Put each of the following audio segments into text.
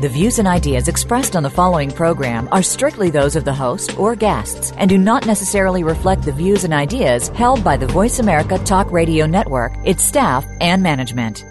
The views and ideas expressed on the following program are strictly those of the host or guests and do not necessarily reflect the views and ideas held by the Voice America Talk Radio Network, its staff, and management.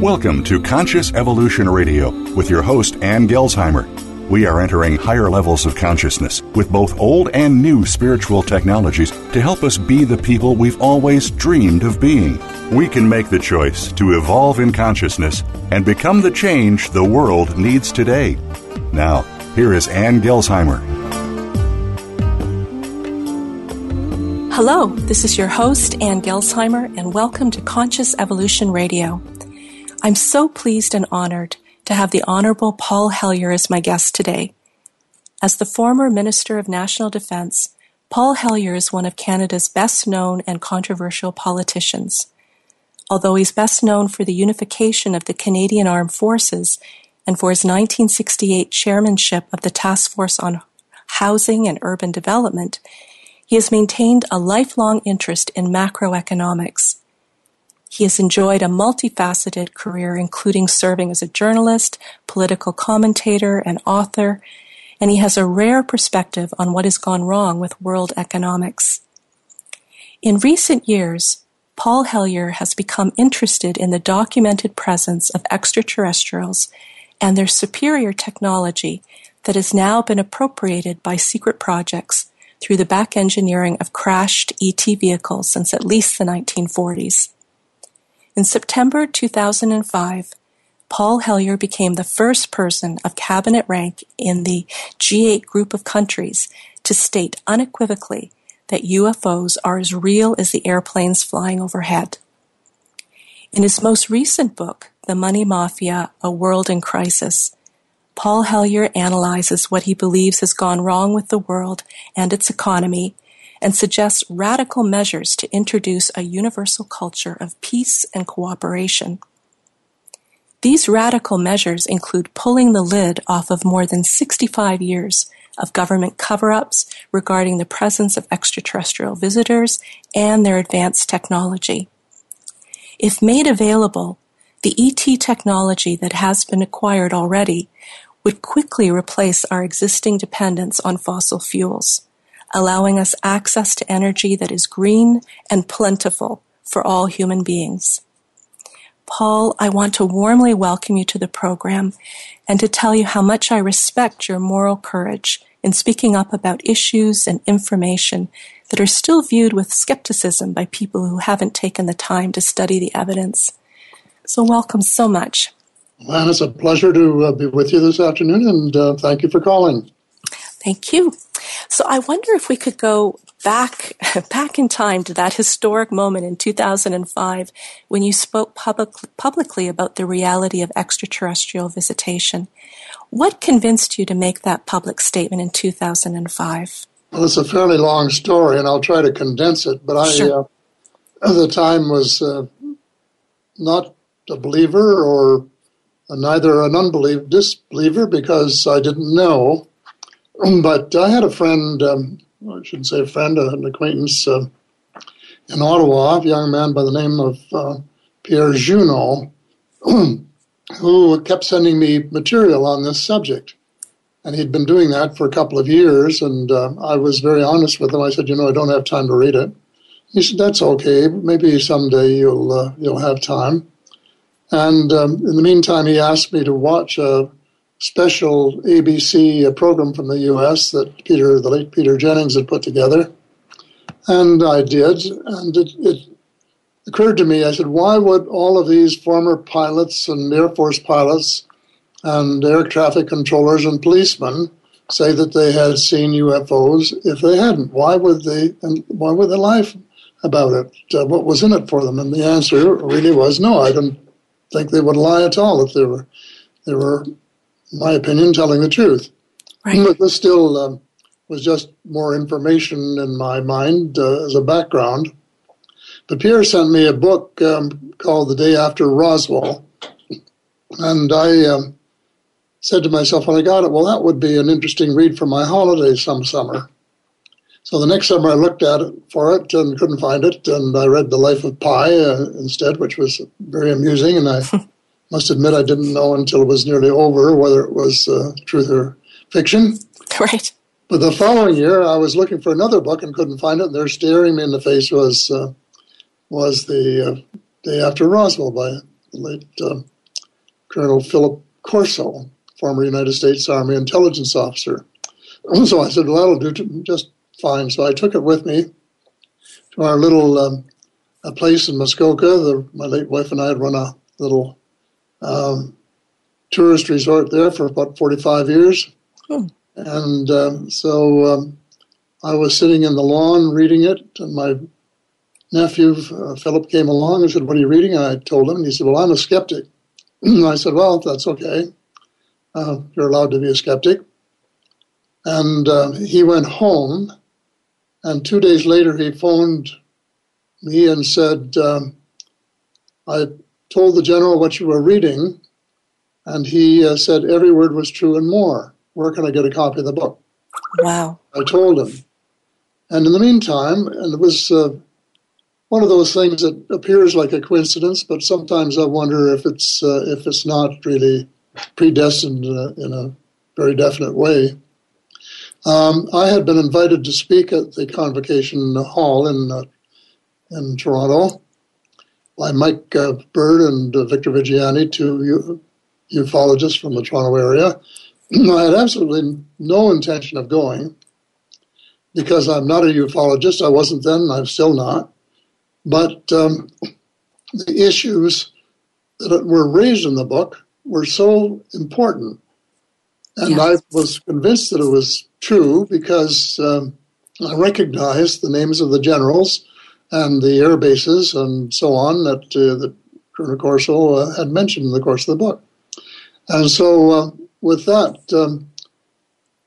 Welcome to Conscious Evolution Radio with your host, Ann Gelsheimer. We are entering higher levels of consciousness with both old and new spiritual technologies to help us be the people we've always dreamed of being. We can make the choice to evolve in consciousness and become the change the world needs today. Now, here is Ann Gelsheimer. Hello, this is your host, Ann Gelsheimer, and welcome to Conscious Evolution Radio. I'm so pleased and honored to have the Honorable Paul Hellyer as my guest today. As the former Minister of National Defence, Paul Hellyer is one of Canada's best known and controversial politicians. Although he's best known for the unification of the Canadian Armed Forces and for his 1968 chairmanship of the Task Force on Housing and Urban Development, he has maintained a lifelong interest in macroeconomics. He has enjoyed a multifaceted career, including serving as a journalist, political commentator, and author, and he has a rare perspective on what has gone wrong with world economics. In recent years, Paul Hellyer has become interested in the documented presence of extraterrestrials and their superior technology that has now been appropriated by secret projects through the back engineering of crashed ET vehicles since at least the 1940s. In September 2005, Paul Hellyer became the first person of cabinet rank in the G8 group of countries to state unequivocally that UFOs are as real as the airplanes flying overhead. In his most recent book, The Money Mafia, A World in Crisis, Paul Hellyer analyzes what he believes has gone wrong with the world and its economy and suggests radical measures to introduce a universal culture of peace and cooperation. These radical measures include pulling the lid off of more than 65 years of government cover-ups regarding the presence of extraterrestrial visitors and their advanced technology. If made available, the ET technology that has been acquired already would quickly replace our existing dependence on fossil fuels allowing us access to energy that is green and plentiful for all human beings. Paul, I want to warmly welcome you to the program and to tell you how much I respect your moral courage in speaking up about issues and information that are still viewed with skepticism by people who haven't taken the time to study the evidence. So, welcome so much. Well, it's a pleasure to uh, be with you this afternoon, and uh, thank you for calling. Thank you. So I wonder if we could go back back in time to that historic moment in 2005 when you spoke public, publicly about the reality of extraterrestrial visitation. What convinced you to make that public statement in 2005? Well, it's a fairly long story, and I'll try to condense it. But I, sure. uh, at the time, was uh, not a believer or neither an unbeliever, disbeliever, because I didn't know. But I had a friend, um, I shouldn't say a friend, an acquaintance uh, in Ottawa, a young man by the name of uh, Pierre Junot, who kept sending me material on this subject. And he'd been doing that for a couple of years, and uh, I was very honest with him. I said, "You know, I don't have time to read it." He said, "That's okay. Maybe someday you'll uh, you'll have time." And um, in the meantime, he asked me to watch a special ABC program from the U.S. that Peter, the late Peter Jennings, had put together, and I did, and it, it occurred to me. I said, why would all of these former pilots and Air Force pilots and air traffic controllers and policemen say that they had seen UFOs if they hadn't? Why would they? And why would they lie about it? Uh, what was in it for them? And the answer really was no. I don't think they would lie at all if they were they were my opinion, telling the truth. Right. But this still um, was just more information in my mind uh, as a background. But Pierre sent me a book um, called The Day After Roswell, and I um, said to myself when I got it, well, that would be an interesting read for my holidays some summer. So the next summer I looked at it for it and couldn't find it, and I read The Life of Pi uh, instead, which was very amusing. And I must admit I didn't know until it was nearly over whether it was uh, truth or fiction. Right. But the following year, I was looking for another book and couldn't find it. And there, staring me in the face, was uh, was the uh, Day After Roswell by the late uh, Colonel Philip Corso, former United States Army intelligence officer. So I said, well, that'll do just fine. So I took it with me to our little um, a place in Muskoka. The, my late wife and I had run a little um, tourist resort there for about 45 years. Hmm. And um, so um, I was sitting in the lawn reading it, and my nephew, uh, Philip, came along and said, What are you reading? And I told him, and he said, Well, I'm a skeptic. I said, Well, that's okay. Uh, you're allowed to be a skeptic. And uh, he went home, and two days later he phoned me and said, um, I told the general what you were reading, and he uh, said every word was true and more. Where can I get a copy of the book? Wow. I told him. And in the meantime, and it was uh, one of those things that appears like a coincidence, but sometimes I wonder if it's uh, if it's not really predestined in a, in a very definite way. Um, I had been invited to speak at the Convocation Hall in uh, in Toronto by Mike Bird and uh, Victor Viggiani, two ufologists from the Toronto area. I had absolutely no intention of going because I'm not a ufologist. I wasn't then, and I'm still not. But um, the issues that were raised in the book were so important. And yes. I was convinced that it was true because um, I recognized the names of the generals and the air bases and so on that, uh, that Colonel Corso uh, had mentioned in the course of the book. And so, uh, with that, um,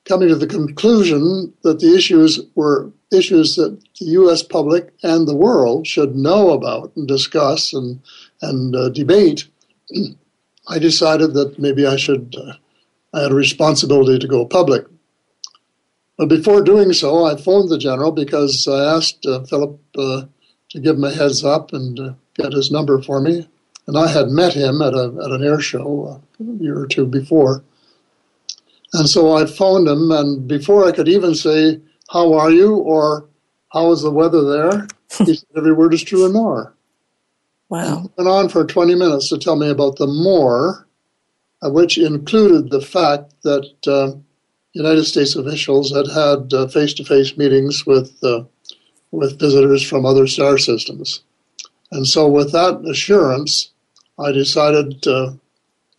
coming to the conclusion that the issues were issues that the U.S. public and the world should know about and discuss and and uh, debate, I decided that maybe I should. Uh, I had a responsibility to go public. But before doing so, I phoned the general because I asked uh, Philip uh, to give him a heads up and uh, get his number for me. And I had met him at, a, at an air show uh, a year or two before. And so I phoned him, and before I could even say, How are you? or How is the weather there? he said, Every word is true and more. Wow. And went on for 20 minutes to tell me about the more, uh, which included the fact that uh, United States officials had had face to face meetings with, uh, with visitors from other star systems. And so, with that assurance, I decided uh,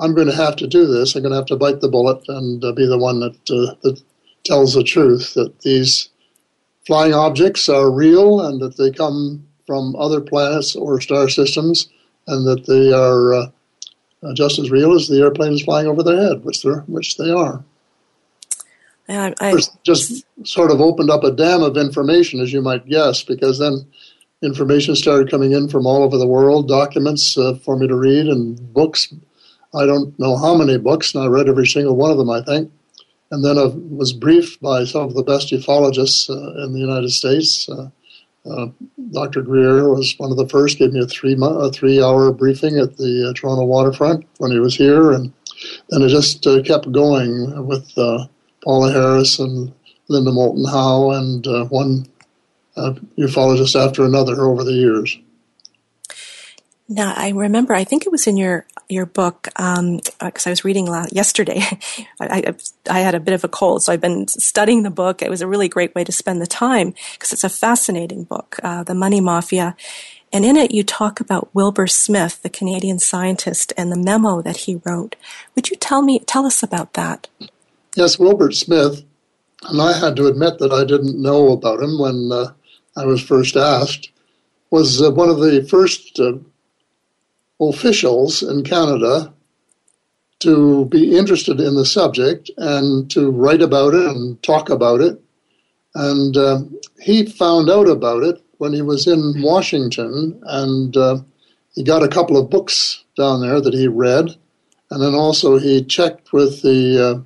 I'm going to have to do this. I'm going to have to bite the bullet and uh, be the one that, uh, that tells the truth that these flying objects are real and that they come from other planets or star systems and that they are uh, uh, just as real as the airplanes flying over their head, which, which they are. I, I, just sort of opened up a dam of information, as you might guess, because then information started coming in from all over the world, documents uh, for me to read, and books I don't know how many books, and I read every single one of them, I think. And then I was briefed by some of the best ufologists uh, in the United States. Uh, uh, Dr. Greer was one of the first, gave me a three a three hour briefing at the uh, Toronto waterfront when he was here, and then it just uh, kept going with Paola Harris and Linda Moulton Howe and one ufologist after another over the years. Now, I remember, I think it was in your your book because um, uh, I was reading last, yesterday. I, I, I, had a bit of a cold, so I've been studying the book. It was a really great way to spend the time because it's a fascinating book, uh, The Money Mafia. And in it, you talk about Wilbur Smith, the Canadian scientist, and the memo that he wrote. Would you tell me, tell us about that? Yes, Wilbert Smith. And I had to admit that I didn't know about him when uh, I was first asked. Was uh, one of the first uh, officials in Canada to be interested in the subject and to write about it and talk about it And uh, he found out about it when he was in Washington, and uh, he got a couple of books down there that he read. And then also he checked with the uh,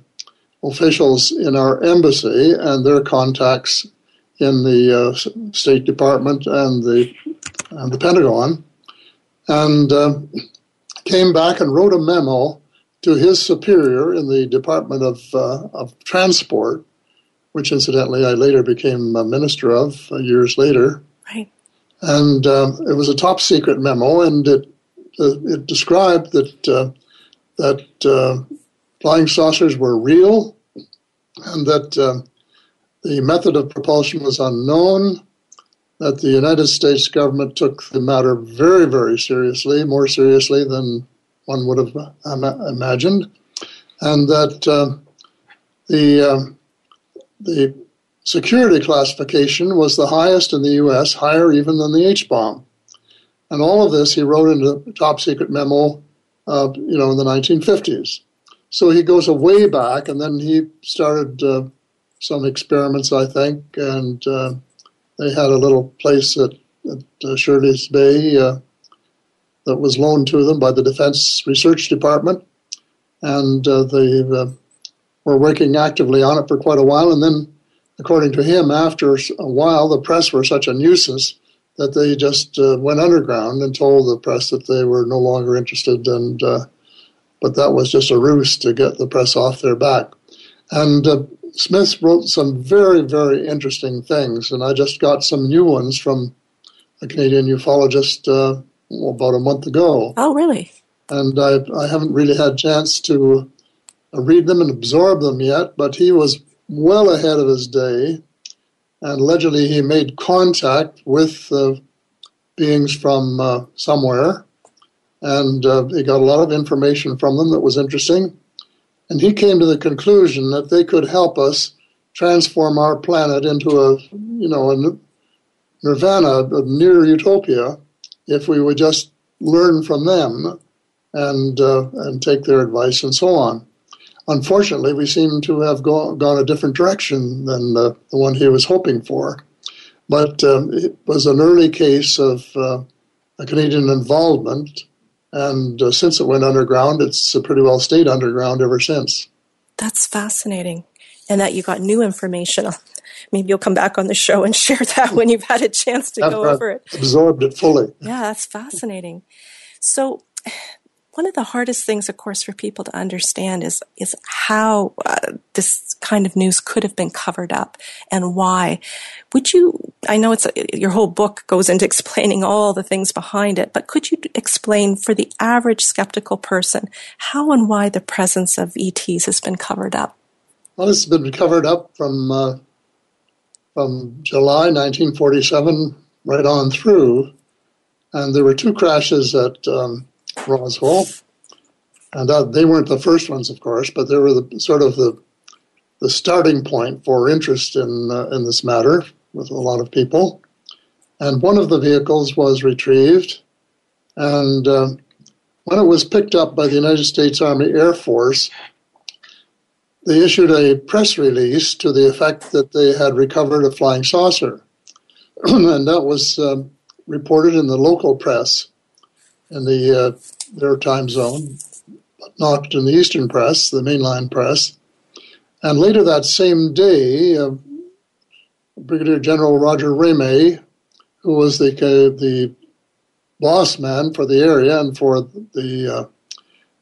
officials in our embassy and their contacts in the uh, State Department and the, and the Pentagon, and uh, came back and wrote a memo to his superior in the Department of, uh, of Transport, which incidentally I later became a minister of uh, years later. Right. And uh, it was a top secret memo, and it uh, it described that uh, that uh, flying saucers were real, and that the method of propulsion was unknown. That the United States government took the matter very, very seriously, more seriously than one would have imagined, and that uh, the uh, the security classification was the highest in the U.S., higher even than the H bomb. And all of this he wrote in a top secret memo, uh, you know, in the 1950s. So he goes way back, and then he started uh, some experiments, I think, and uh, they had a little place at, at uh, Shirley's Bay uh, that was loaned to them by the Defense Research Department, and uh, they uh, were working actively on it for quite a while. And then, according to him, after a while, the press were such a nuisance that they just went underground and told the press that they were no longer interested. And but that was just a ruse to get the press off their back. And uh, Smith wrote some very, very interesting things, and I just got some new ones from a Canadian ufologist uh, about a month ago. Oh, really? And I, I haven't really had a chance to uh, read them and absorb them yet, but he was well ahead of his day. And allegedly, he made contact with uh, beings from uh, somewhere, and uh, he got a lot of information from them that was interesting. And he came to the conclusion that they could help us transform our planet into a, you know, a nirvana, a near utopia, if we would just learn from them and uh, and take their advice and so on. Unfortunately, we seem to have gone, gone a different direction than uh, the one he was hoping for. But um, it was an early case of uh, a Canadian involvement, and uh, since it went underground, it's pretty well stayed underground ever since. That's fascinating, and that you got new information maybe you'll come back on the show and share that when you've had a chance to go over it. Absorbed it fully. Yeah, that's fascinating. So, one of the hardest things, of course, for people to understand is is how uh, this kind of news could have been covered up and why. Would you? I know it's a, your whole book goes into explaining all the things behind it, but could you explain for the average skeptical person how and why the presence of ETs has been covered up? Well, it's been covered up from uh, from July 1947 right on through. And there were two crashes that. um, Roswell. And they weren't the first ones, of course, but they were the, sort of the, the starting point for interest in, uh, in this matter with a lot of people. And one of the vehicles was retrieved. And uh, when it was picked up by the United States Army Air Force, they issued a press release to the effect that they had recovered a flying saucer. and that was um, reported in the local press in the uh, their time zone, but not in the eastern press, the mainline press. And later that same day, uh, Brigadier General Roger Ramey, who was the uh, the boss man for the area and for the uh,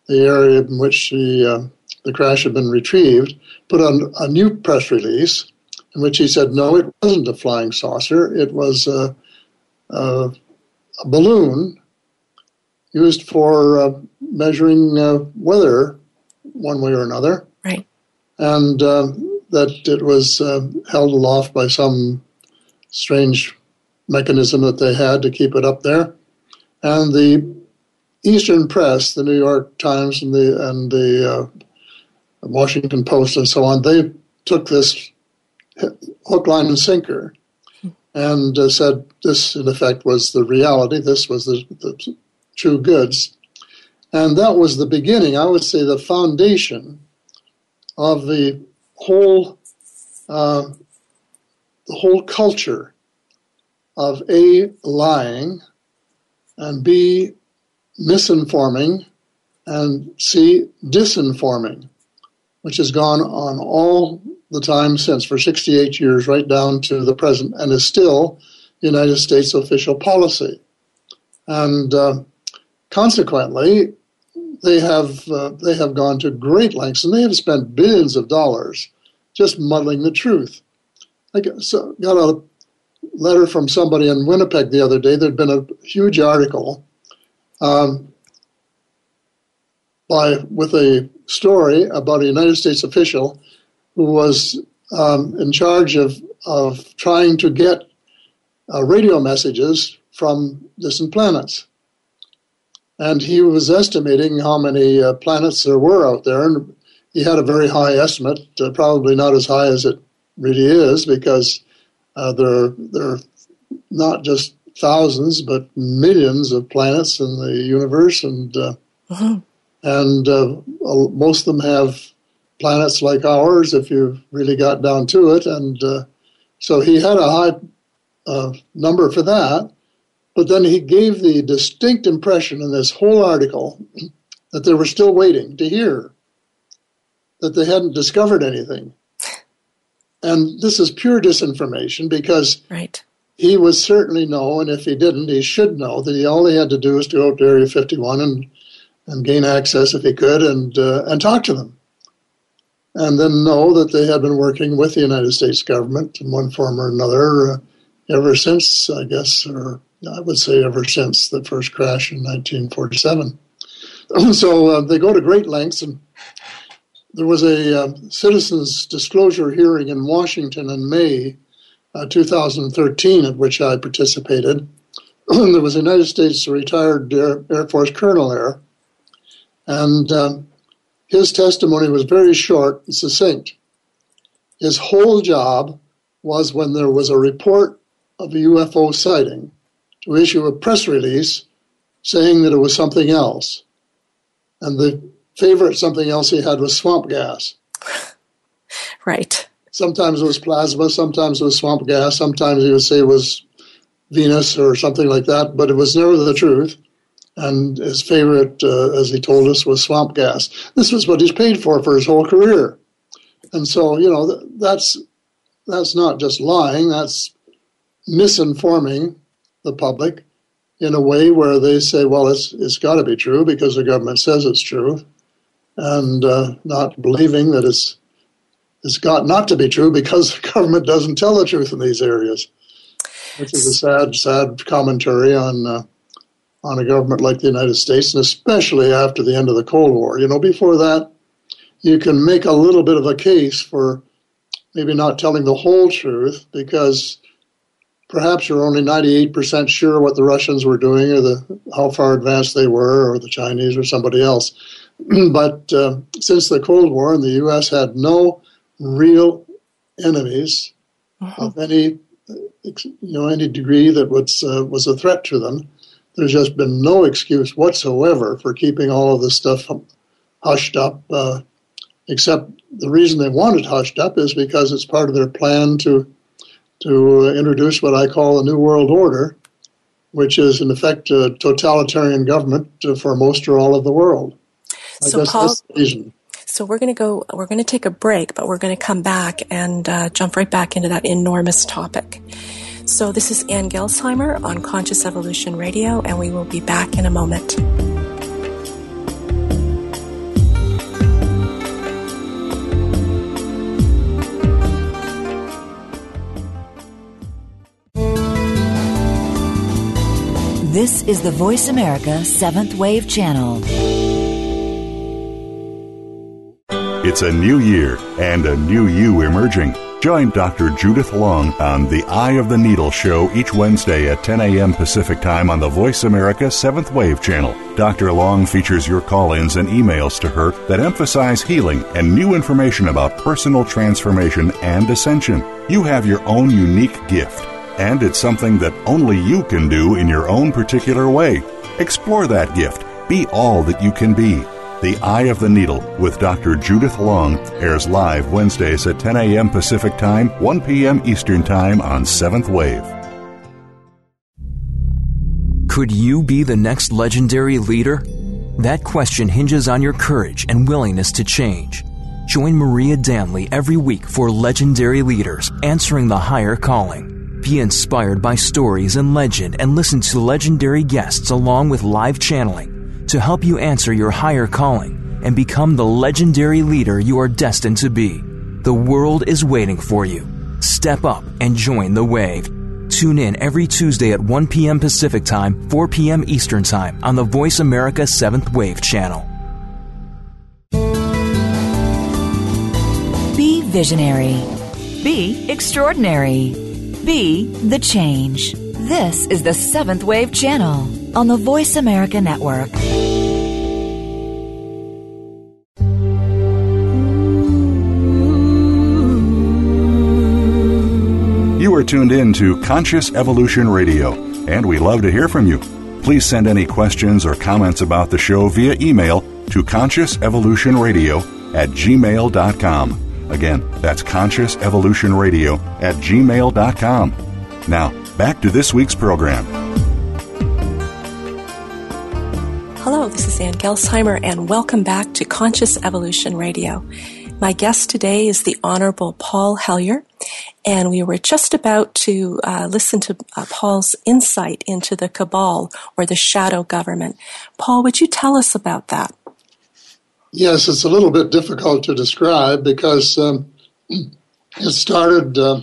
the area in which the uh, the crash had been retrieved, put on a new press release in which he said, no, it wasn't a flying saucer. It was a, a, a balloon used for uh, measuring uh, weather one way or another. Right. And uh, that it was uh, held aloft by some strange mechanism that they had to keep it up there. And the Eastern press, the New York Times and the and the uh, Washington Post and so on, they took this hook, line, and sinker and uh, said this, in effect, was the reality. This was the, the, true goods. And that was the beginning, I would say, the foundation of the whole uh, the whole culture of A, lying, and B, misinforming, and C, disinforming, which has gone on all the time since for 68 years, right down to the present, and is still United States official policy. And uh, consequently, they have uh, they have gone to great lengths, and they have spent billions of dollars just muddling the truth. I got a letter from somebody in Winnipeg the other day. There'd been a huge article um, by with a story about a United States official who was um, in charge of of trying to get uh, radio messages from distant planets. And he was estimating how many uh, planets there were out there, and he had a very high estimate, uh, probably not as high as it really is, because uh, there, there are not just thousands, but millions of planets in the universe, and uh, uh-huh. and uh, most of them have planets like ours, if you really got down to it. And uh, so he had a high uh, number for that. But then he gave the distinct impression in this whole article that they were still waiting to hear, that they hadn't discovered anything. And this is pure disinformation because right. he would certainly know, and if he didn't, he should know that he all he had to do was to go to Area 51 and, and gain access if he could and, uh, and talk to them. And then know that they had been working with the United States government in one form or another uh, ever since, I guess, or I would say ever since the first crash in 1947. so uh, they go to great lengths, and there was a uh, citizens' disclosure hearing in Washington in May uh, 2013, at which I participated. there was a United States retired Air, Air Force colonel there, and um, his testimony was very short and succinct. His whole job was when there was a report of a UFO sighting to issue a press release saying that it was something else. And the favorite something else he had was swamp gas. Right. Sometimes it was plasma, sometimes it was swamp gas, sometimes he would say it was Venus or something like that, but it was never the truth. And his favorite, uh, as he told us, was swamp gas. This was what he's paid for for his whole career. And so, you know, that's that's not just lying, that's misinforming the public in a way where they say, well, it's, it's got to be true because the government says it's true, and uh, not believing that it's, it's got not to be true because the government doesn't tell the truth in these areas, which is a sad, sad commentary on. Uh, on a government like the United States, and especially after the end of the Cold War. You know, before that, you can make a little bit of a case for maybe not telling the whole truth because perhaps you're only 98% sure what the Russians were doing or the, how far advanced they were or the Chinese or somebody else. but uh, since the Cold War and the U.S. had no real enemies uh-huh. of any you know any degree that was uh, was a threat to them, there's just been no excuse whatsoever for keeping all of this stuff hushed up. Uh, except the reason they want it hushed up is because it's part of their plan to to introduce what I call a New World Order, which is in effect a totalitarian government for most or all of the world. I so, Paul, so we're going to go. We're going to take a break, but we're going to come back and uh, jump right back into that enormous topic. So this is Ann Gelsheimer on Conscious Evolution Radio, and we will be back in a moment. This is the Voice America Seventh Wave Channel. It's a new year and a new you emerging. Join Dr. Judith Long on the Eye of the Needle show each Wednesday at 10 a.m. Pacific Time on the Voice America 7th Wave channel. Dr. Long features your call ins and emails to her that emphasize healing and new information about personal transformation and ascension. You have your own unique gift and it's something that only you can do in your own particular way. Explore that gift. Be all that you can be. The Eye of the Needle with Dr. Judith Long airs live Wednesdays at 10 a.m. Pacific Time, 1 p.m. Eastern Time on Seventh Wave. Could you be the next legendary leader? That question hinges on your courage and willingness to change. Join Maria Danley every week for Legendary Leaders Answering the Higher Calling. Be inspired by stories and legend and listen to legendary guests along with live channeling to help you answer your higher calling and become the legendary leader you are destined to be. The world is waiting for you. Step up and join the wave. Tune in every Tuesday at 1 p.m. Pacific Time, 4 p.m. Eastern Time on the Voice America 7th Wave channel. Be visionary. Be extraordinary. Be the change. This is the Seventh Wave Channel on the Voice America Network. You are tuned in to Conscious Evolution Radio, and we love to hear from you. Please send any questions or comments about the show via email to consciousevolutionradio at gmail.com. Again, that's Conscious Evolution Radio at gmail.com. Now, back to this week's program. Hello, this is Ann Gelsheimer, and welcome back to Conscious Evolution Radio. My guest today is the Honorable Paul Hellyer, and we were just about to uh, listen to uh, Paul's insight into the cabal or the shadow government. Paul, would you tell us about that? Yes, it's a little bit difficult to describe because um, it started uh,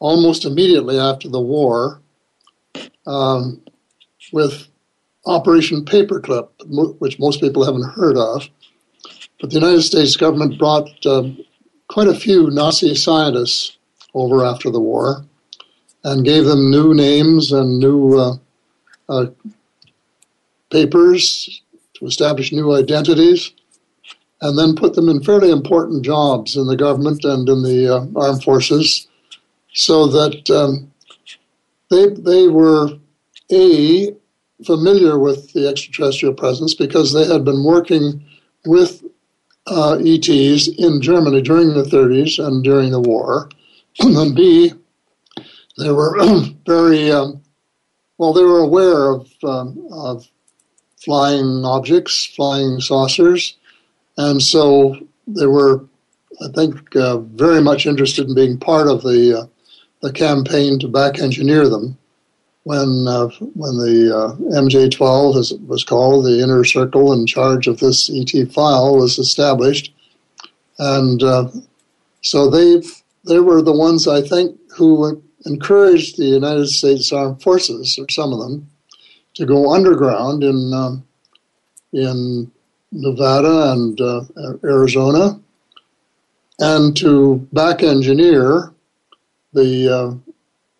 almost immediately after the war um, with Operation Paperclip, which most people haven't heard of. But the United States government brought um, quite a few Nazi scientists over after the war and gave them new names and new uh, uh, papers to establish new identities, and then put them in fairly important jobs in the government and in the uh, armed forces, so that um, they they were a familiar with the extraterrestrial presence because they had been working with uh, ETs in Germany during the 30s and during the war. and then B, they were very um, well. They were aware of, um, of flying objects, flying saucers, and so they were, I think, uh, very much interested in being part of the uh, the campaign to back engineer them. When uh, when the uh, MJ12, as it was called, the inner circle in charge of this ET file was established, and uh, so they they were the ones I think who encouraged the United States Armed Forces, or some of them, to go underground in um, in Nevada and uh, Arizona, and to back engineer the uh,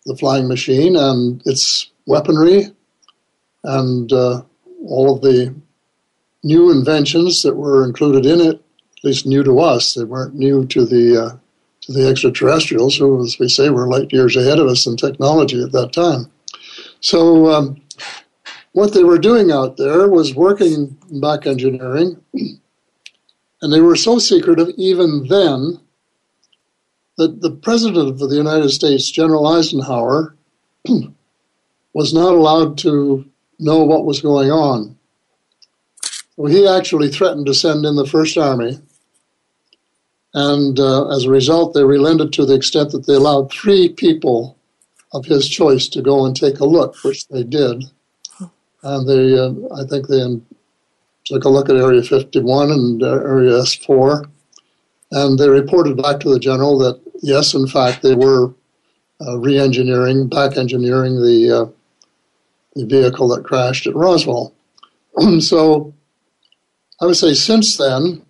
the flying machine and its weaponry, and uh, all of the new inventions that were included in it. At least new to us; they weren't new to the uh, to the extraterrestrials, who, as we say, were light years ahead of us in technology at that time. So, um, what they were doing out there was working back engineering, and they were so secretive even then that the President of the United States, General Eisenhower, was not allowed to know what was going on. He actually threatened to send in the First Army and uh, as a result, they relented to the extent that they allowed three people of his choice to go and take a look, which they did. And they, uh, I think they took a look at Area 51 and uh, Area S4, and they reported back to the general that yes, in fact, they were uh, re-engineering, back engineering the uh, the vehicle that crashed at Roswell. so, I would say since then,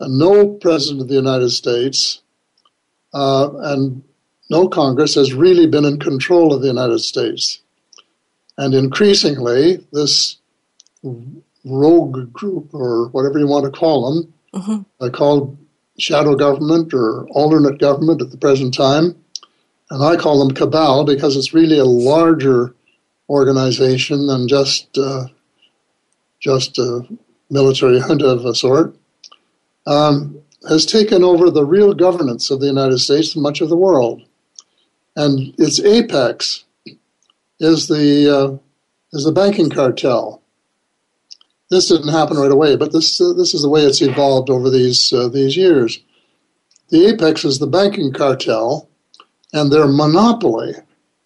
no president of the United States uh, and no Congress has really been in control of the United States. And increasingly, this rogue group, or whatever you want to call them, mm-hmm. uh, called shadow government or alternate government at the present time, and I call them cabal because it's really a larger organization than just uh, just uh, military junta of a sort, um, has taken over the real governance of the United States and much of the world. And its apex is the, uh, is the banking cartel. This didn't happen right away, but this, uh, this is the way it's evolved over these, uh, these years. The apex is the banking cartel and their monopoly,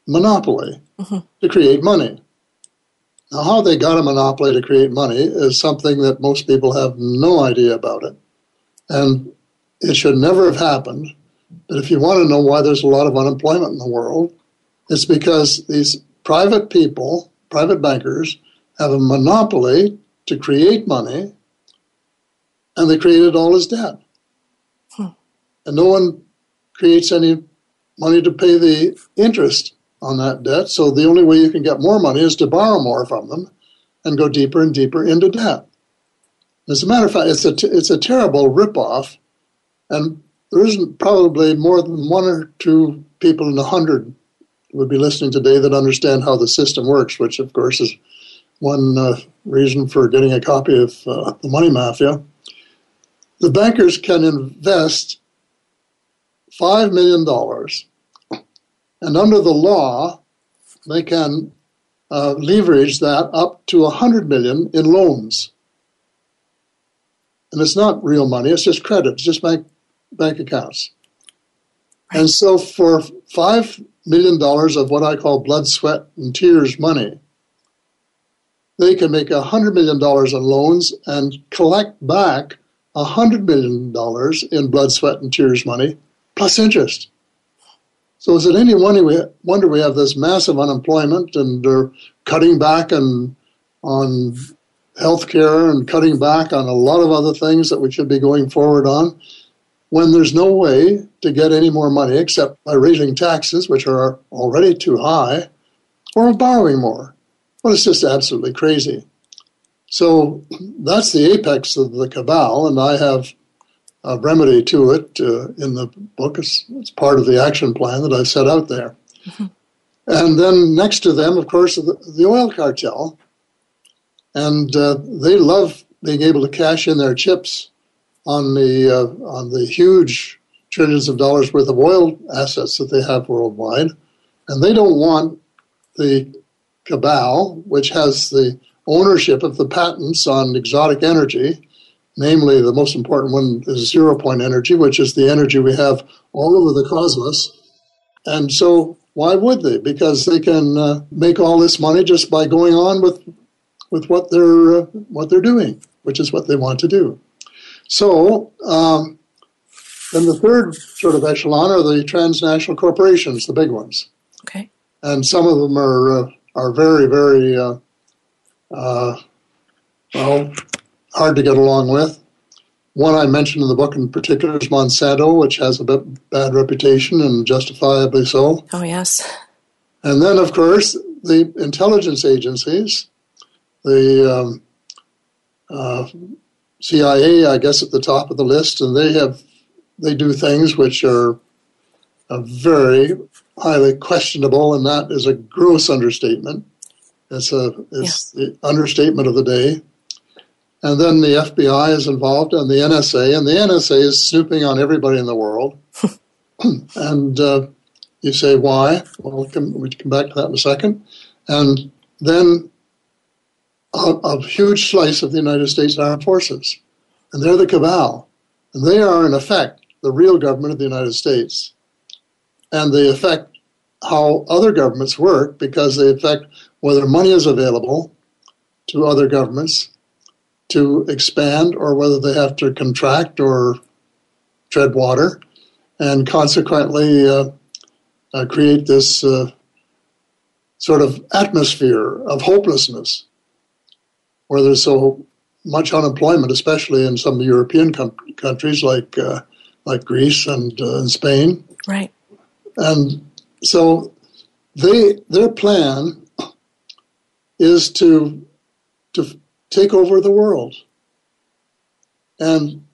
monopoly mm-hmm. to create money. Now, how they got a monopoly to create money is something that most people have no idea about it. And it should never have happened. But if you want to know why there's a lot of unemployment in the world, it's because these private people, private bankers, have a monopoly to create money, and they created all as debt. Hmm. And no one creates any money to pay the interest on that debt. So the only way you can get more money is to borrow more from them and go deeper and deeper into debt. As a matter of fact, it's a, t- it's a terrible ripoff, and there isn't probably more than one or two people in a hundred would be listening today that understand how the system works, which of course is one uh, reason for getting a copy of uh, The Money Mafia. The bankers can invest $5 million and under the law, they can uh, leverage that up to 100 million in loans. And it's not real money, it's just credit, it's just bank, bank accounts. And so for $5 million dollars of what I call blood, sweat, and tears money, they can make $100 million in loans and collect back $100 million in blood, sweat, and tears money plus interest. So is it any wonder we, have this massive unemployment and they're cutting back on, on health care and cutting back on a lot of other things that we should be going forward on when there's no way to get any more money except by raising taxes, which are already too high, or borrowing more. Well, it's just absolutely crazy. So that's the apex of the cabal, and I have a remedy to it uh, in the book. It's, it's, part of the action plan that I set out there. Mm-hmm. And then next to them, of course, the, the oil cartel. And uh, they love being able to cash in their chips on the uh, on the huge trillions of dollars worth of oil assets that they have worldwide, and they don't want the cabal, which has the ownership of the patents on exotic energy, Namely, the most important one is zero point energy, which is the energy we have all over the cosmos. And so, why would they? Because they can uh, make all this money just by going on with with what they're uh, what they're doing, which is what they want to do. So, um, then the third sort of echelon are the transnational corporations, the big ones. Okay. And some of them are uh, are very very uh, uh, well hard to get along with. One I mentioned in the book in particular is Monsanto, which has a bit bad reputation and justifiably so. Oh, yes. And then, of course, the intelligence agencies, the um, uh, CIA, I guess, at the top of the list, and they have they do things which are very highly questionable, and that is a gross understatement. It's a it's yeah. the understatement of the day. And then the FBI is involved and the NSA, and the NSA is snooping on everybody in the world. and uh, you say, why? Well, we can, we come back to that in a second. And then a, a huge slice of the United States Armed Forces. And they're the cabal. And they are, in effect, the real government of the United States. And they affect how other governments work because they affect whether money is available to other governments to expand or whether they have to contract or tread water, and consequently uh, uh, create this uh, sort of atmosphere of hopelessness where there's so much unemployment, especially in some European com- countries like uh, like Greece and, uh, and Spain. Right. And so they their plan is to to take over the world. And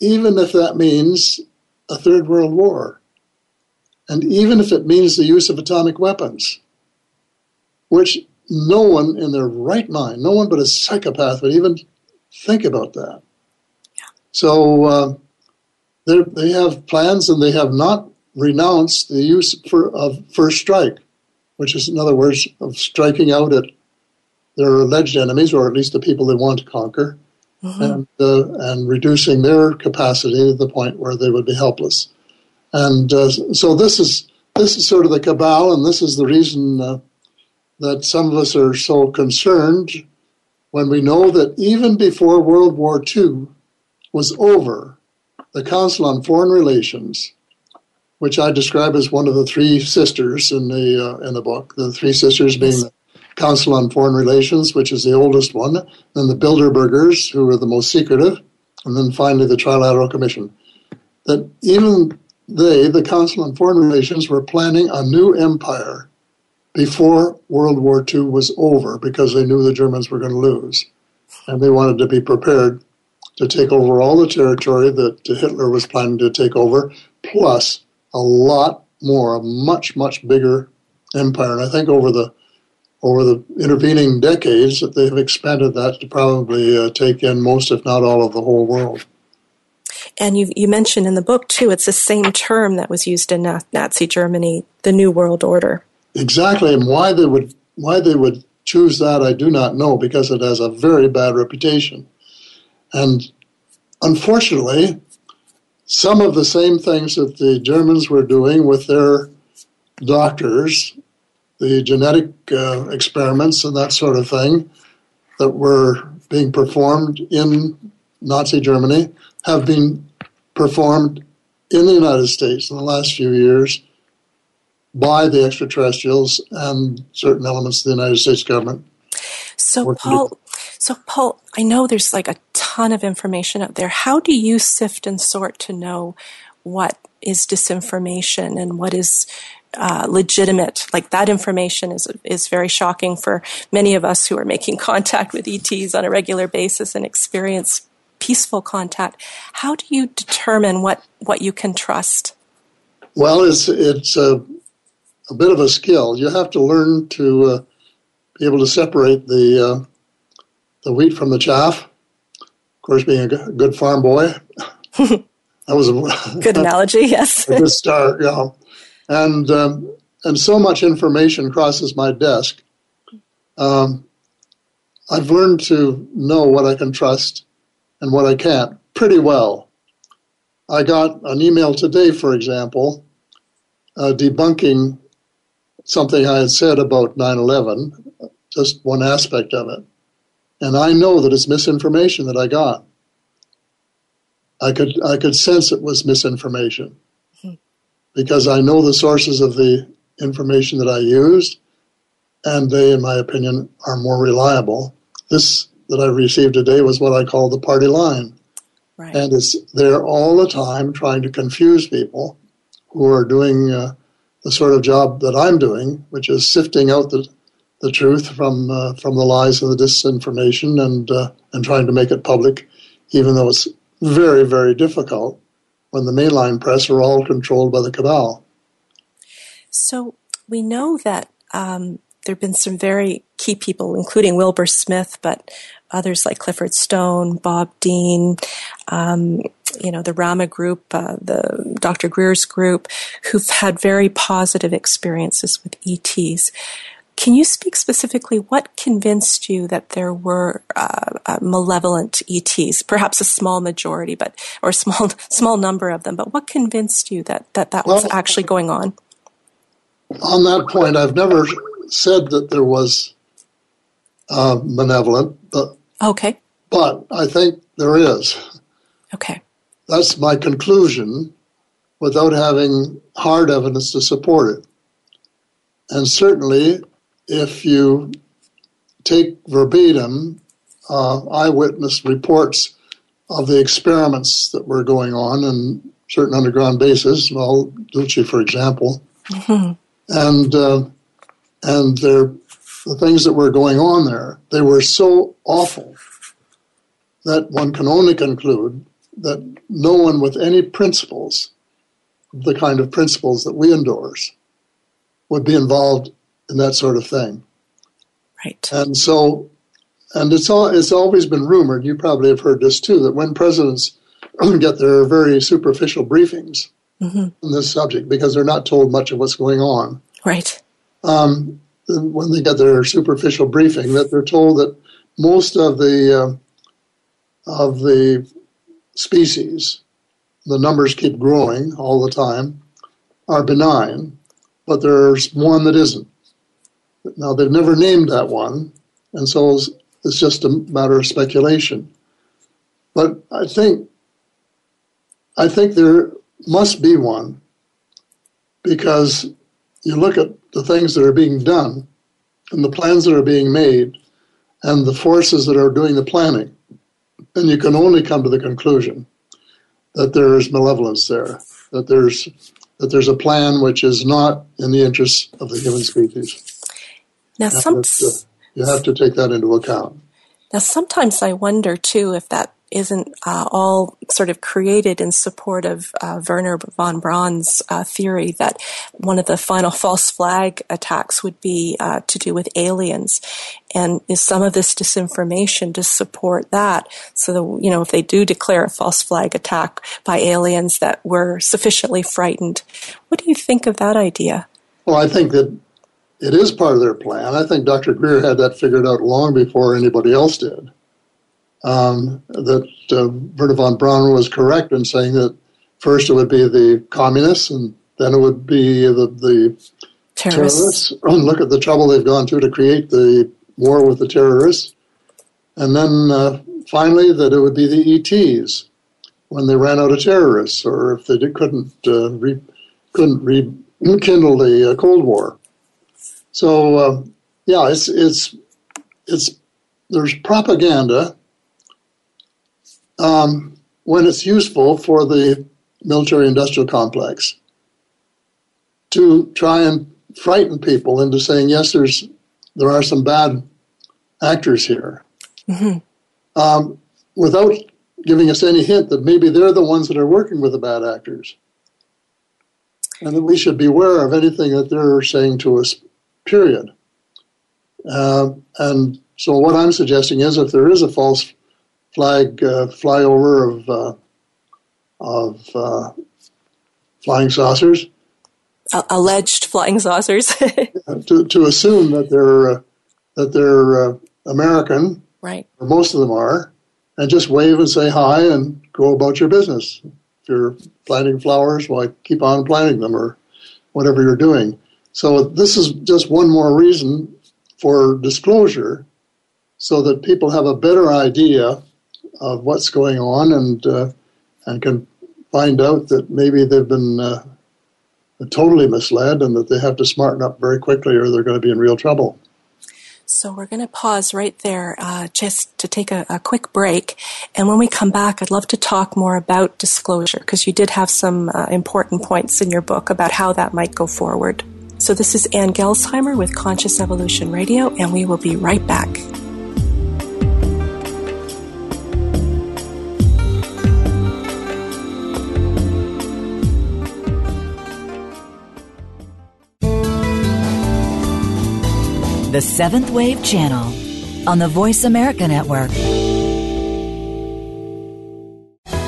even if that means a third world war, and even if it means the use of atomic weapons, which no one in their right mind, no one but a psychopath would even Think about that. Yeah. So uh, they have plans and they have not renounced the use for, of first strike, which is, in other words, of striking out at their alleged enemies, or at least the people they want to conquer, mm-hmm. and, uh, and reducing their capacity to the point where they would be helpless. And uh, so this is this is sort of the cabal, and this is the reason uh, that some of us are so concerned when we know that even before World War II was over, the Council on Foreign Relations, which I describe as one of the three sisters in the uh, in the book, the three sisters being the Council on Foreign Relations, which is the oldest one, then the Bilderbergers, who are the most secretive, and then finally the Trilateral Commission. That even they, the Council on Foreign Relations, were planning a new empire before World War II was over because they knew the Germans were going to lose. And they wanted to be prepared to take over all the territory that Hitler was planning to take over, plus a lot more, a much, much bigger empire. And I think over the over the intervening decades that they've expanded that to probably uh, take in most, if not all, of the whole world. And you, you mentioned in the book, too, it's the same term that was used in Nazi Germany, the New World Order. Exactly, and why they would why they would choose that, I do not know, because it has a very bad reputation. And unfortunately, some of the same things that the Germans were doing with their doctors, the genetic uh, experiments and that sort of thing that were being performed in Nazi Germany, have been performed in the United States in the last few years by the extraterrestrials and certain elements of the United States government. So, Paul, so Paul, I know there's like a ton of information out there. How do you sift and sort to know what is disinformation and what is uh, legitimate? Like that information is is very shocking for many of us who are making contact with ETs on a regular basis and experience peaceful contact. How do you determine what, what you can trust? Well, it's, it's a, a bit of a skill. You have to learn to uh, be able to separate the, uh, the wheat from the chaff. Of course, being a good farm boy, that was a good analogy. Yes, a good start. Yeah, and um, and so much information crosses my desk. Um, I've learned to know what I can trust and what I can't pretty well. I got an email today, for example, uh, debunking something I had said about 9 11, just one aspect of it. And I know that it's misinformation that I got. I could, I could sense it was misinformation because I know the sources of the information that I used, and they, in my opinion, are more reliable. This that I received today was what I call the party line. Right. And it's there all the time trying to confuse people who are doing uh, the sort of job that I'm doing, which is sifting out the, the truth from, uh, from the lies and the disinformation and, uh, and trying to make it public, even though it's very, very difficult when the mainline press are all controlled by the cabal. So we know that um, there have been some very key people, including Wilbert Smith, but others like Clifford Stone, Bob Dean, um, you know, the Rama group, uh, the Dr. Greer's group, who've had very positive experiences with ETs. Can you speak specifically what convinced you that there were uh, uh, malevolent ETs? Perhaps a small majority, but or small small number of them. But what convinced you that that, that was well, actually going on? On that point, I've never said that there was uh, malevolent, but Okay. But I think there is. Okay. That's my conclusion without having hard evidence to support it. And certainly, if you take verbatim uh, eyewitness reports of the experiments that were going on in certain underground bases, well, Dulce, for example, mm-hmm. and uh, and their the things that were going on there, they were so awful that one can only conclude that no one with any principles, the kind of principles that we endorse, would be involved in that sort of thing. Right. And so and it's all it's always been rumored. You probably have heard this too that when presidents get their very superficial briefings mm-hmm. on this subject because they're not told much of what's going on. Right. Um, when they get their superficial briefing, that they're told that most of the uh, of the species, the numbers keep growing all the time, are benign, but there's one that isn't. Now they've never named that one, and so it's just a matter of speculation. But I think I think there must be one because you look at the things that are being done and the plans that are being made and the forces that are doing the planning, and you can only come to the conclusion that there is malevolence there, that there's that there's a plan which is not in the interests of the human species. Now, some, you have to take that into account. Now, sometimes I wonder too if that isn't uh, all sort of created in support of uh, Wernher von Braun's uh, theory that one of the final false flag attacks would be uh, to do with aliens, and is some of this disinformation to support that? So you know, if they do declare a false flag attack by aliens, that we're sufficiently frightened. What do you think of that idea? Well, I think that it is part of their plan. I think Dr. Greer had that figured out long before anybody else did um, that uh, Wernher von Braun was correct in saying that first it would be the communists and then it would be the, the terrorists. terrorists. And look at the trouble they've gone to to create the war with the terrorists. And then uh, finally that it would be the ETs when they ran out of terrorists or if they did, couldn't uh, re, couldn't rekindle the uh, Cold War. So uh, yeah, it's it's it's there's propaganda um, when it's useful for the military industrial complex to try and frighten people into saying, yes, there's there are some bad actors here, mm-hmm. um, without giving us any hint that maybe they're the ones that are working with the bad actors, and that we should beware of anything that they're saying to us. Period. Uh, and so, what I'm suggesting is, if there is a false flag uh, flyover of uh, of uh, flying saucers. alleged flying saucers. to, to assume that they're uh, that they're uh, American, right? Or most of them are, and just wave and say hi and go about your business. If you're planting flowers, why well, keep on planting them, or whatever you're doing. So this is just one more reason for disclosure, so that people have a better idea of what's going on and uh, and can find out that maybe they've been uh, totally misled and that they have to smarten up very quickly or they're going to be in real trouble. So we're going to pause right there uh, just to take a, a, quick break. And when we come back, I'd love to talk more about disclosure because you did have some uh, important points in your book about how that might go forward. So this is Ann Gelsheimer with Conscious Evolution Radio, and we will be right back. The Seventh Wave Channel on the Voice America Network.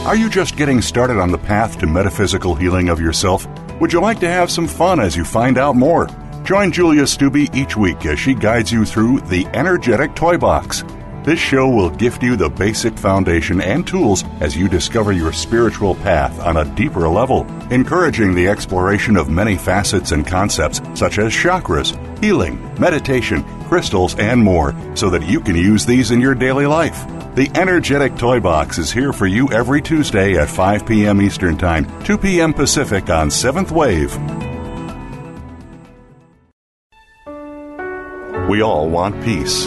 Are you just getting started on the path to metaphysical healing of yourself? Would you like to have some fun as you find out more? Join Julia Stubbe each week as she guides you through the Energetic Toy Box this show will gift you the basic foundation and tools as you discover your spiritual path on a deeper level, encouraging the exploration of many facets and concepts such as chakras, healing, meditation, crystals, and more so that you can use these in your daily life. The Energetic Toy Box is here for you every Tuesday at 5 p.m. Eastern Time, 2 p.m. Pacific on 7th Wave. We all want peace.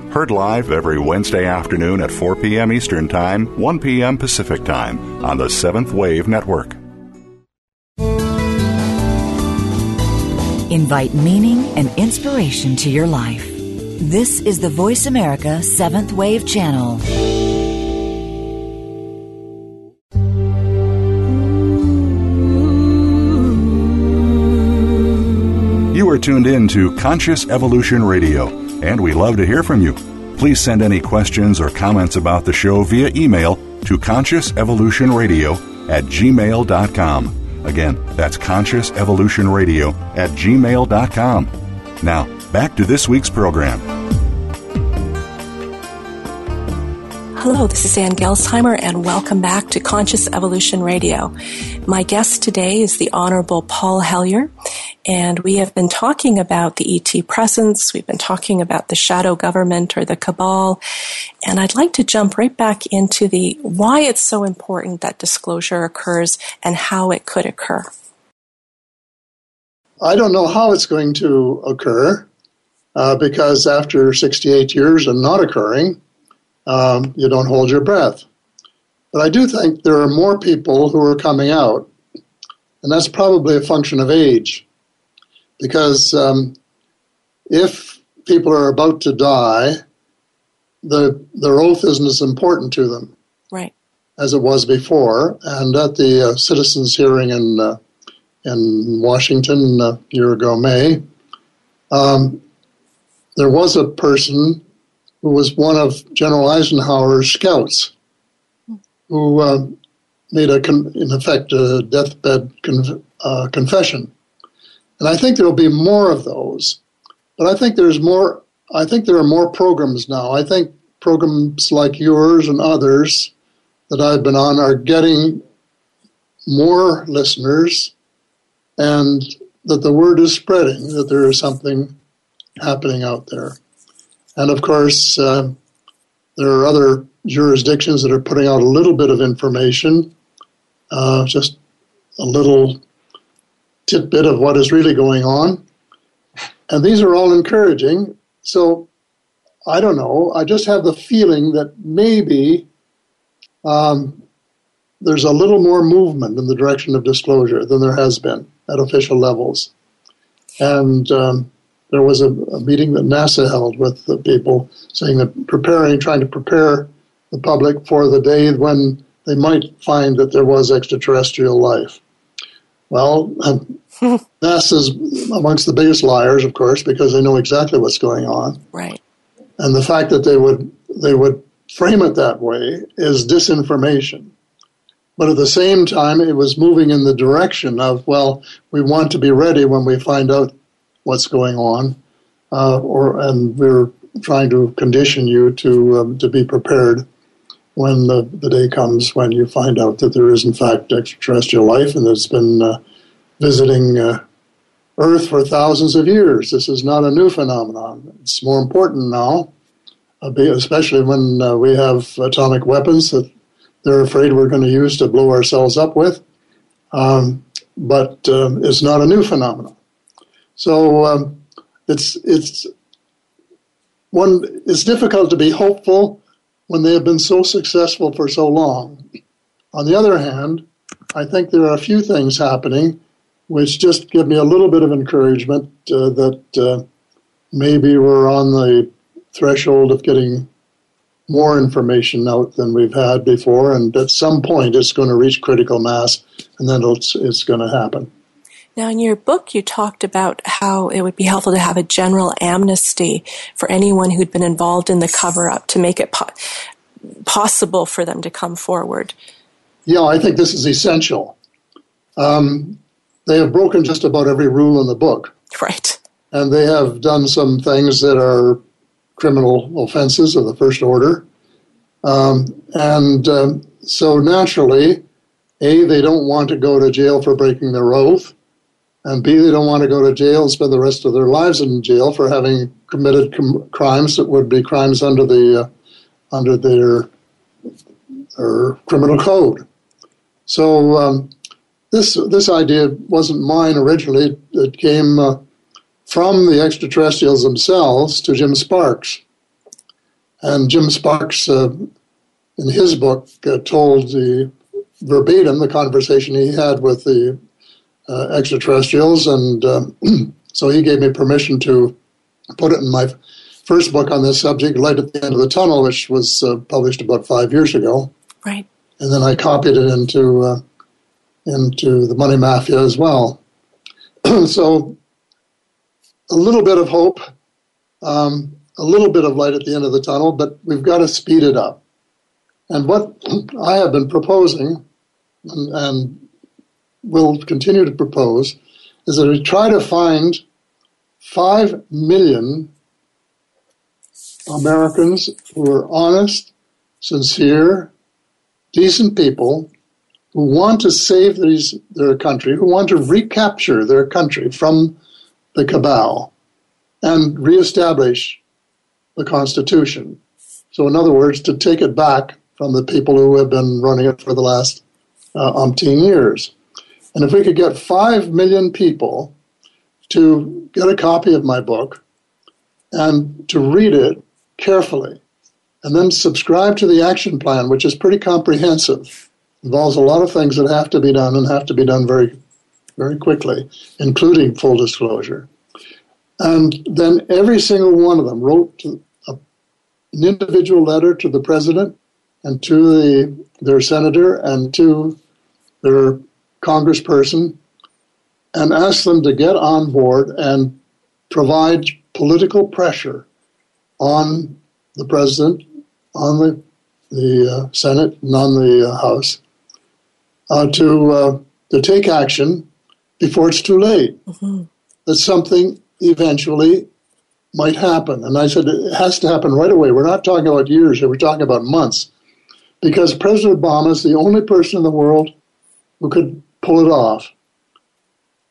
Heard live every Wednesday afternoon at 4 p.m. Eastern Time, 1 p.m. Pacific Time on the Seventh Wave Network. Invite meaning and inspiration to your life. This is the Voice America Seventh Wave Channel. You are tuned in to Conscious Evolution Radio, and we love to hear from you. Please send any questions or comments about the show via email to Conscious Evolution Radio at gmail.com. Again, that's Conscious Evolution Radio at gmail.com. Now, back to this week's program. Hello, this is Ann Gelsheimer, and welcome back to Conscious Evolution Radio. My guest today is the Honorable Paul Hellyer, and we have been talking about the ET presence. We've been talking about the shadow government or the cabal, and I'd like to jump right back into the why it's so important that disclosure occurs and how it could occur. I don't know how it's going to occur uh, because after 68 years of not occurring, um, you don't hold your breath. But I do think there are more people who are coming out, and that's probably a function of age. Because um, if people are about to die, the their oath isn't as important to them, right, as it was before. And at the uh, citizens' hearing in uh, in Washington a year ago, May, um, there was a person who was one of General Eisenhower's scouts, who uh, made a, con- in effect, a deathbed con- uh, confession. And I think there will be more of those. But I think there's more. I think there are more programs now. I think programs like yours and others that I've been on are getting more listeners, and that the word is spreading that there is something happening out there. And of course, uh, there are other jurisdictions that are putting out a little bit of information, uh, just a little tidbit of what is really going on. And these are all encouraging. So I don't know. I just have the feeling that maybe um, there's a little more movement in the direction of disclosure than there has been at official levels. And um, there was a, a, meeting that NASA held with the people saying that preparing, trying to prepare the public for the day when they might find that there was extraterrestrial life. Well, NASA's amongst the biggest liars, of course, because they know exactly what's going on. Right. And the fact that they would they would frame it that way is disinformation. But at the same time, it was moving in the direction of, well, we want to be ready when we find out what's going on, uh, or and we're trying to condition you to um, to be prepared when the, the day comes when you find out that there is in fact extraterrestrial life and that's been uh, visiting uh, Earth for thousands of years. This is not a new phenomenon. It's more important now, uh, especially when uh, we have atomic weapons that they're afraid we're going to use to blow ourselves up with. Um, but um, it's not a new phenomenon. So um, it's it's one. It's difficult to be hopeful when they have been so successful for so long. On the other hand, I think there are a few things happening which just give me a little bit of encouragement uh, that uh, maybe we're on the threshold of getting more information out than we've had before, and at some point it's going to reach critical mass, and then it's, it's going to happen. Now, in your book, you talked about how it would be helpful to have a general amnesty for anyone who'd been involved in the cover up to make it po- possible for them to come forward. Yeah, I think this is essential. Um, they have broken just about every rule in the book. Right. And they have done some things that are criminal offenses of the first order. Um, and um, so naturally, A, they don't want to go to jail for breaking their oath and B, they don't want to go to jail and spend the rest of their lives in jail for having committed com- crimes that would be crimes under the uh, under their their criminal code. So um, this this idea wasn't mine originally. It came uh, from the extraterrestrials themselves to Jim Sparks, And Jim Sparks, uh, in his book, uh, told the verbatim the conversation he had with the extraterrestrials, and um, so he gave me permission to put it in my first book on this subject, Light at the End of the Tunnel, which was uh, published about five years ago. Right. And then I copied it into uh, into the Money Mafia as well. so a little bit of hope, um, a little bit of light at the end of the tunnel, but we've got to speed it up. And what I have been proposing, and, and will continue to propose, is that we try to find five million Americans who are honest, sincere, decent people who want to save these, their country, who want to recapture their country from the cabal and reestablish the Constitution. So, in other words, to take it back from the people who have been running it for the last uh, umpteen years. And if we could get 5 million people to get a copy of my book and to read it carefully, and then subscribe to the action plan, which is pretty comprehensive, involves a lot of things that have to be done and have to be done very, very quickly, including full disclosure. And then every single one of them wrote a, an individual letter to the president and to the, their senator and to their congressperson and ask them to get on board and provide political pressure on the president, on the, the uh, Senate, and on the uh, House uh, to, uh, to take action before it's too late. Mm-hmm. That something eventually might happen. And I said, it has to happen right away. We're not talking about years here, we're talking about months. Because President Obama is the only person in the world who could pull it off.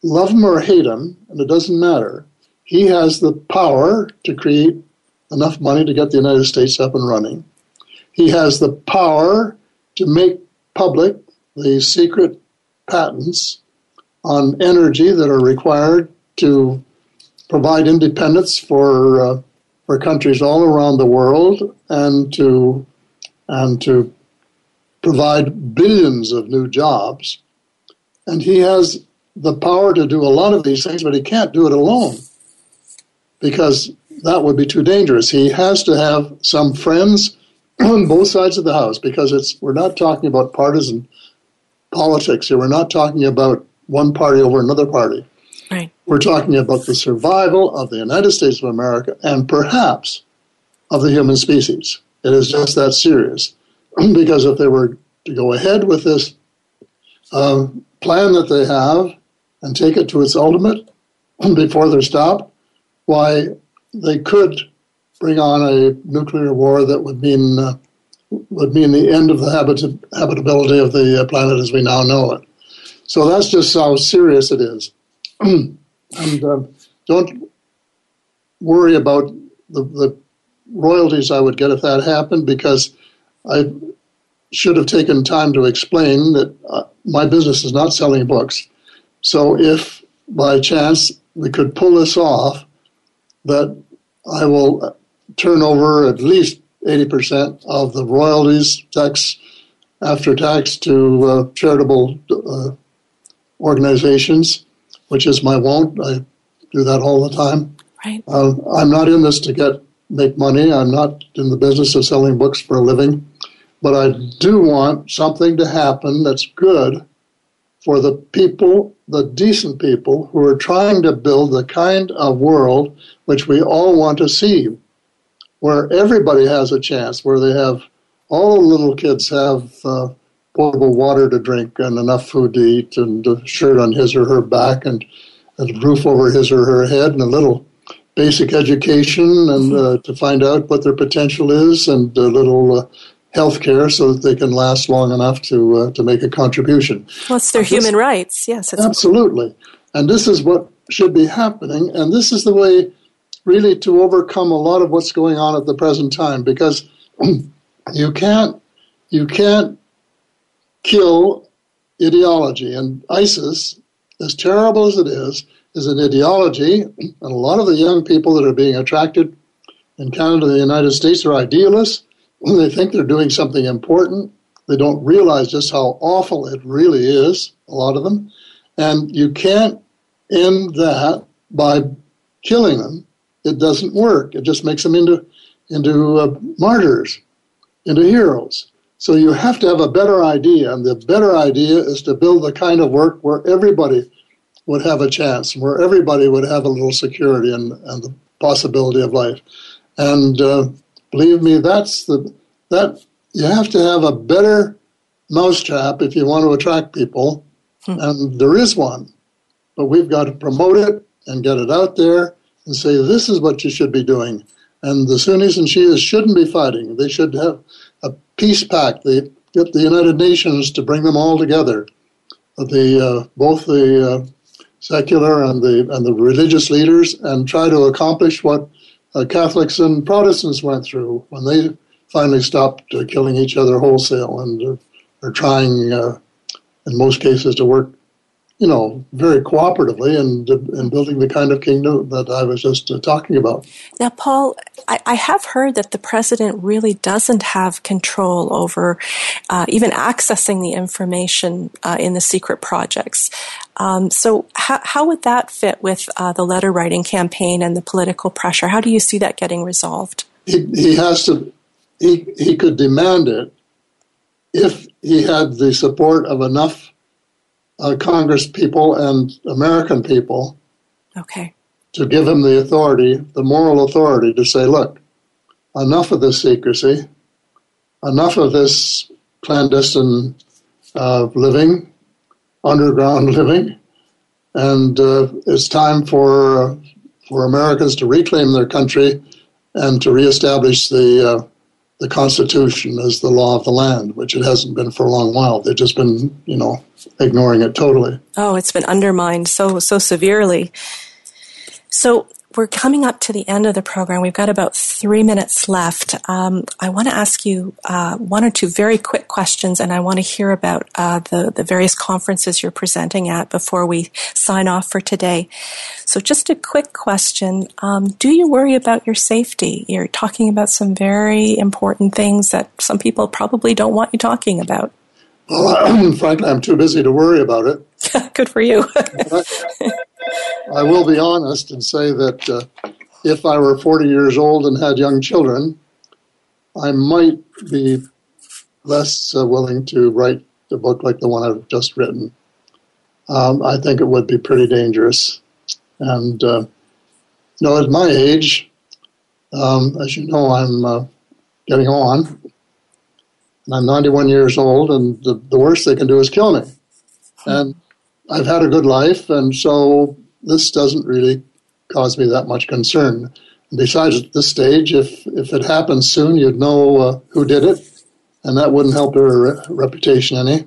Love him or hate him, and it doesn't matter, he has the power to create enough money to get the United States up and running. He has the power to make public the secret patents on energy that are required to provide independence for uh, for countries all around the world and to and to provide billions of new jobs. And he has the power to do a lot of these things, but he can't do it alone because that would be too dangerous. He has to have some friends on both sides of the house because it's we're not talking about partisan politics here. We're not talking about one party over another party. Right. We're talking about the survival of the United States of America and perhaps of the human species. It is just that serious. because if they were to go ahead with this uh, plan that they have and take it to its ultimate before they're stopped, why they could bring on a nuclear war that would mean uh, would mean the end of the habit- habitability of the uh, planet as we now know it. So that's just how serious it is. and uh, don't worry about the, the royalties I would get if that happened because I should have taken time to explain that uh, my business is not selling books. So if by chance we could pull this off, that I will turn over at least 80% of the royalties tax after tax to uh, charitable uh, organizations which is my wont. I do that all the time. Right. Uh, I'm not in this to get make money. I'm not in the business of selling books for a living, but I do want something to happen that's good for the people, the decent people who are trying to build the kind of world which we all want to see, where everybody has a chance, where they have all the little kids have uh, water to drink and enough food to eat and a shirt on his or her back and a roof over his or her head and a little basic education and uh, to find out what their potential is and a little uh, health care so that they can last long enough to uh, to make a contribution. Well, it's their human rights. Yes, absolutely. And this is what should be happening. And this is the way, really, to overcome a lot of what's going on at the present time. Because you can't you can't kill ideology. And ISIS, as terrible as it is, is an ideology, and a lot of the young people that are being attracted in Canada and the United States are idealists. They think they're doing something important. They don't realize just how awful it really is, a lot of them. And you can't end that by killing them. It doesn't work. It just makes them into, into uh, martyrs, into heroes. So you have to have a better idea, and the better idea is to build the kind of work where everybody would have a chance, where everybody would have a little security and, and the possibility of life. And uh, believe me, that's the that you have to have a better mousetrap if you want to attract people, hmm. and there is one. But we've got to promote it and get it out there and say this is what you should be doing. And the Sunnis and Shias shouldn't be fighting. They should have a peace pact. They get the United Nations to bring them all together. The uh, both the uh, secular and the and the religious leaders, and try to accomplish what uh, Catholics and Protestants went through when they finally stopped uh, killing each other wholesale and uh, are trying, uh, in most cases, to work, you know, very cooperatively and in building the kind of kingdom that I was just uh, talking about. Now, Paul, I, I, have heard that the president really doesn't have control over uh, even accessing the information uh, in the secret projects. Um, so, how, how would that fit with uh, the letter writing campaign and the political pressure? How do you see that getting resolved? He, he has to he, he could demand it if he had the support of enough uh, Congress people and American people okay. to give him the authority, the moral authority to say, look, enough of this secrecy, enough of this clandestine uh, living, underground living, and uh, it's time for, uh, for Americans to reclaim their country and to reestablish the uh, the Constitution as the law of the land, which it hasn't been for a long while. They've just been, you know, ignoring it totally. Oh, it's been undermined so so severely. So we're coming up to the end of the program. We've got about three minutes left. Um, I want to ask you uh, one or two very quick questions, and I want to hear about uh, the the various conferences you're presenting at before we sign off for today. So, just a quick question: um, Do you worry about your safety? You're talking about some very important things that some people probably don't want you talking about. Well, frankly, I'm too busy to worry about it. Good for you. I will be honest and say that uh, if I were 40 years old and had young children, I might be less uh, willing to write a book like the one I've just written. Um, I think it would be pretty dangerous. And, uh, you know, at my age, um, as you know, I'm uh, getting on. And I'm 91 years old, and the, the worst they can do is kill me. And I've had a good life, and so this doesn't really cause me that much concern. Besides, at this stage, if if it happens soon, you'd know uh, who did it, and that wouldn't help their re- reputation any.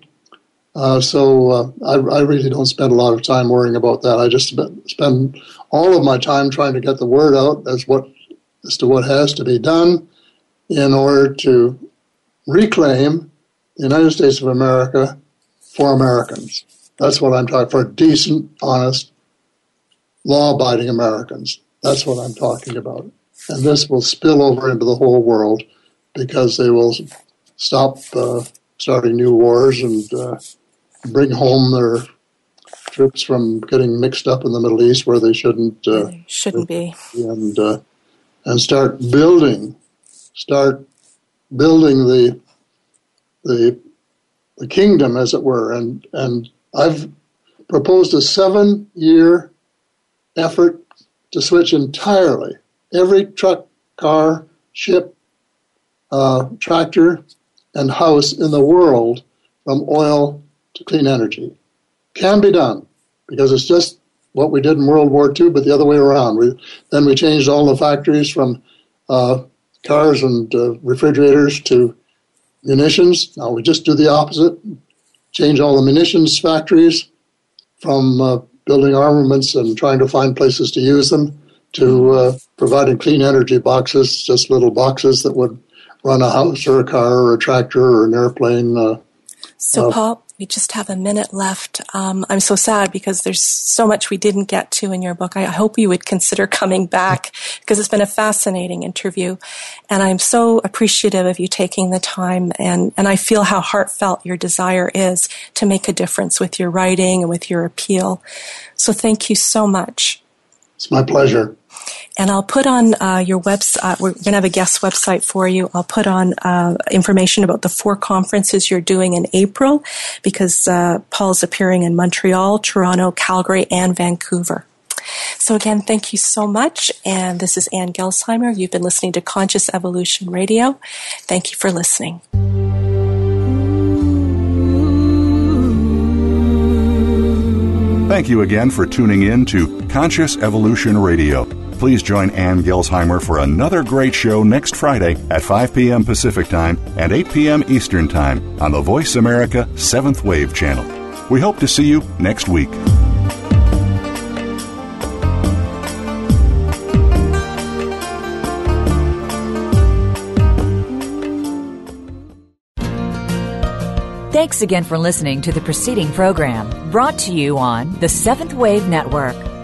Uh, so uh, I, I, really don't spend a lot of time worrying about that. I just spend all of my time trying to get the word out as what as to what has to be done in order to reclaim the United States of America for Americans. That's what I'm talking for decent, honest, law abiding Americans. That's what I'm talking about. And this will spill over into the whole world because they will stop uh, starting new wars and uh, bring home their troops from getting mixed up in the Middle East where they shouldn't. Uh, shouldn't be. And uh, and start building, start building the the the kingdom, as it were. And and I've proposed a seven year effort to switch entirely every truck, car, ship, uh, tractor, and house in the world from oil to clean energy. Can be done because it's just what we did in World War II, but the other way around. We, then we changed all the factories from uh, cars and uh, refrigerators to munitions. Now we just do the opposite change all the munitions factories from uh, building armaments and trying to find places to use them to uh, providing clean energy boxes, just little boxes that would run a house or a car or a tractor or an airplane. Uh, so, uh, Paul, We just have a minute left. Um, I'm so sad because there's so much we didn't get to in your book. I hope you would consider coming back because it's been a fascinating interview. And I'm so appreciative of you taking the time and, and I feel how heartfelt your desire is to make a difference with your writing and with your appeal. So thank you so much. It's my pleasure. And I'll put on uh, your website, uh, we're going to have a guest website for you. I'll put on uh, information about the four conferences you're doing in April because uh, Paul's appearing in Montreal, Toronto, Calgary, and Vancouver. So again, thank you so much. And this is Ann Gelsheimer. You've been listening to Conscious Evolution Radio. Thank you for listening. Thank you again for tuning in to Conscious Evolution Radio. Please join Ann Gelsheimer for another great show next Friday at 5 p.m. Pacific Time and 8 p.m. Eastern Time on the Voice America 7th Wave channel. We hope to see you next week. Thanks again for listening to the preceding program brought to you on the Seventh Wave Network.